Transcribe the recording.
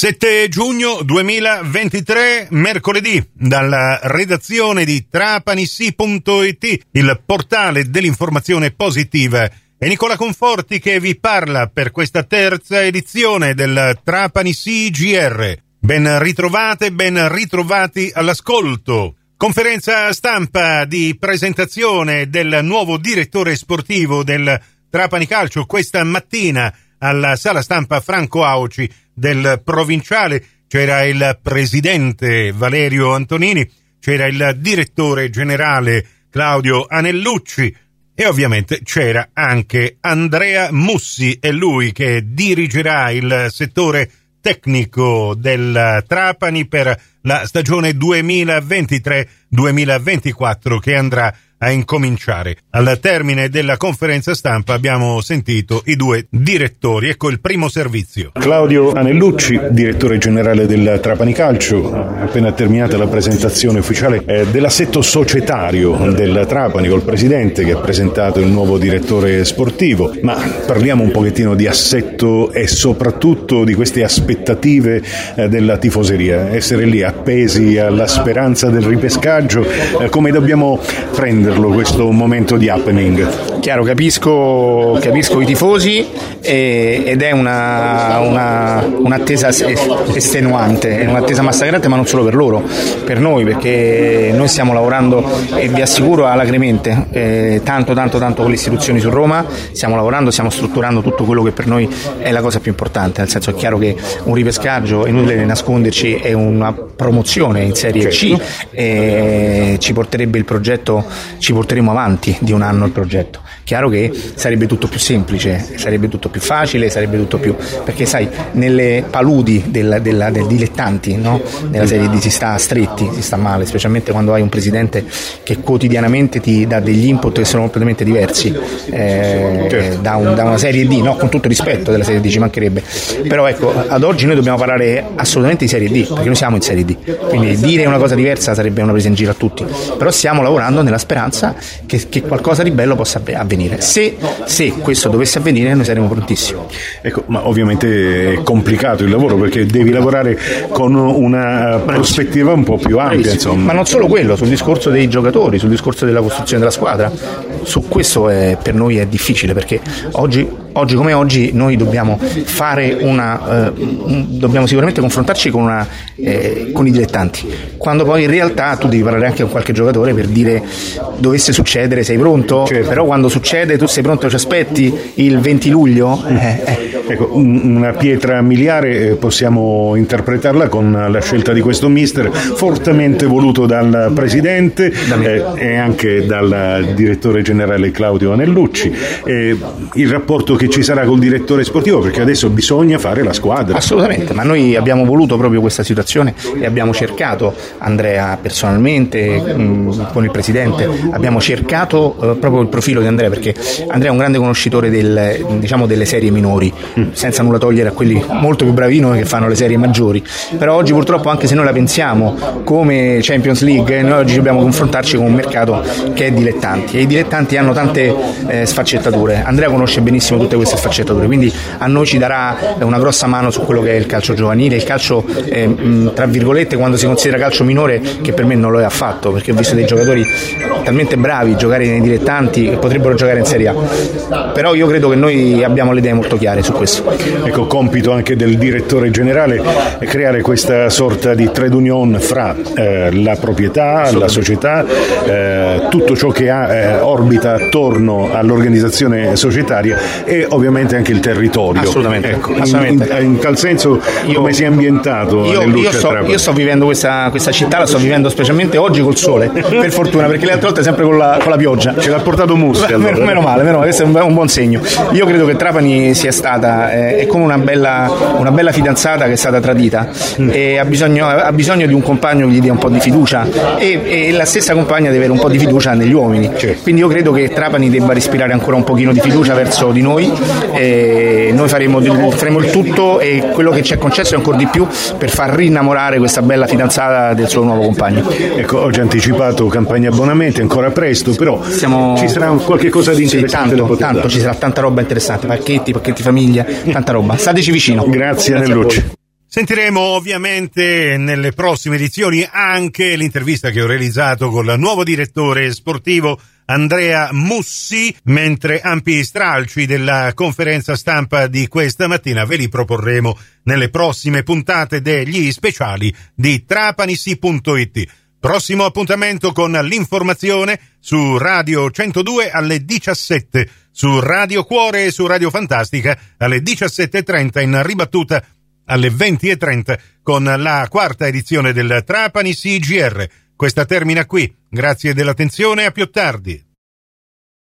7 giugno 2023, mercoledì, dalla redazione di trapanissi.it, il portale dell'informazione positiva. È Nicola Conforti che vi parla per questa terza edizione del Trapani CGR. Ben ritrovate, ben ritrovati all'ascolto. Conferenza stampa di presentazione del nuovo direttore sportivo del Trapani Calcio questa mattina alla sala stampa Franco Auci del provinciale, c'era il presidente Valerio Antonini, c'era il direttore generale Claudio Anellucci e ovviamente c'era anche Andrea Mussi, è lui che dirigerà il settore tecnico del Trapani per la stagione 2023-2024 che andrà a incominciare. Al termine della conferenza stampa abbiamo sentito i due direttori. Ecco il primo servizio. Claudio Anellucci, direttore generale del Trapani Calcio, appena terminata la presentazione ufficiale dell'assetto societario del Trapani col presidente che ha presentato il nuovo direttore sportivo, ma parliamo un pochettino di assetto e soprattutto di queste aspettative eh, della tifoseria, essere lì appesi alla speranza del ripescaggio, eh, come dobbiamo prendere prenderlo questo momento di happening. Chiaro, capisco, capisco i tifosi e, ed è una, una, un'attesa estenuante, è un'attesa massacrante ma non solo per loro, per noi perché noi stiamo lavorando e vi assicuro alacremente eh, tanto tanto tanto con le istituzioni su Roma, stiamo lavorando, stiamo strutturando tutto quello che per noi è la cosa più importante, nel senso è chiaro che un ripescaggio, inutile nasconderci, è una promozione in Serie C e ci porterebbe il progetto ci porteremo avanti di un anno il progetto. Chiaro che sarebbe tutto più semplice, sarebbe tutto più facile, sarebbe tutto più... perché sai, nelle paludi del, del, del dilettanti, no? nella serie D si sta stretti, si sta male, specialmente quando hai un presidente che quotidianamente ti dà degli input che sono completamente diversi eh, certo. da, un, da, una serie D, no? con tutto rispetto della serie D, ci mancherebbe. Però ecco, ad oggi noi dobbiamo parlare assolutamente di serie D, perché noi siamo in serie D, quindi dire una cosa diversa sarebbe una presa in giro a tutti, però stiamo lavorando nella speranza speranza che, che qualcosa di bello possa avvenire. Se, se, questo dovesse avvenire noi saremo prontissimi. Ecco, ma ovviamente è complicato il lavoro perché devi lavorare con una prospettiva un po' più ampia. Insomma. Ma non solo quello, sul discorso dei giocatori, sul discorso della costruzione della squadra, su questo è, per noi è difficile perché oggi oggi come oggi noi dobbiamo fare una eh, dobbiamo sicuramente confrontarci con, una, eh, con, i dilettanti quando poi in realtà tu devi parlare anche con qualche giocatore per dire dovesse succedere sei pronto certo. però quando succede tu sei pronto? Ci aspetti il 20 luglio? Eh, eh. Ecco, una pietra miliare eh, possiamo interpretarla con la scelta di questo mister fortemente voluto dal presidente eh, e anche dal direttore generale Claudio Anellucci il rapporto che ci sarà col direttore sportivo perché adesso bisogna fare la squadra. Assolutamente, ma noi abbiamo voluto proprio questa situazione e abbiamo cercato, Andrea personalmente, mm, con il presidente, abbiamo cercato eh, proprio il profilo di Andrea perché Andrea è un grande conoscitore del, diciamo, delle serie minori. Senza nulla togliere a quelli molto più bravi noi che fanno le serie maggiori, però oggi purtroppo anche se noi la pensiamo come Champions League, noi oggi dobbiamo confrontarci con un mercato che è dilettanti e i dilettanti hanno tante eh, sfaccettature. Andrea conosce benissimo tutte queste sfaccettature, quindi a noi ci darà una grossa mano su quello che è il calcio giovanile, il calcio eh, tra virgolette quando si considera calcio minore che per me non lo è affatto, perché ho visto dei giocatori talmente bravi giocare nei dilettanti che potrebbero giocare in Serie A. Però io credo che noi abbiamo le idee molto chiare su questo. Ecco, compito anche del direttore generale è creare questa sorta di trade union fra eh, la proprietà, la società, eh, tutto ciò che ha, eh, orbita attorno all'organizzazione societaria e ovviamente anche il territorio. Assolutamente. Ecco, assolutamente. In, in, tal senso io, come si è ambientato io, io, sto, io sto, vivendo questa, questa, città, la sto vivendo specialmente oggi col sole, per fortuna, perché le altre volte sempre con la, con la pioggia. Ce l'ha portato Mussi. Allora. Meno male, meno male, questo è un, un, buon segno. Io credo che Trapani sia stata, eh, è come una bella, una bella, fidanzata che è stata tradita mm. e ha bisogno, ha bisogno, di un compagno che gli dia un po' di fiducia e, e, la stessa compagna deve avere un po' di fiducia negli uomini. Certo. Quindi io credo che Trapani debba respirare ancora un pochino di fiducia verso di noi e noi faremo, faremo, il tutto e quello che ci è concesso è ancora di più per far rinnamorare questa bella fidanzata del suo nuovo compagno. Ecco, oggi anticipato campagna abbonamenti, ancora presto, però Siamo... ci sarà qualche cosa di interessante. Sì, tanto, tanto ci sarà tanta roba interessante, pacchetti, pacchetti famiglia, tanta roba. Stateci vicino. Grazie, Grazie Nellucci. Sentiremo ovviamente nelle prossime edizioni anche l'intervista che ho realizzato con il nuovo direttore sportivo Andrea Mussi, mentre ampi stralci della conferenza stampa di questa mattina ve li proporremo nelle prossime puntate degli speciali di trapanissi.it. Prossimo appuntamento con l'informazione su Radio 102 alle 17, su Radio Cuore e su Radio Fantastica alle 17.30 in ribattuta alle 20.30 con la quarta edizione del Trapani CGR. Questa termina qui. Grazie dell'attenzione a più tardi.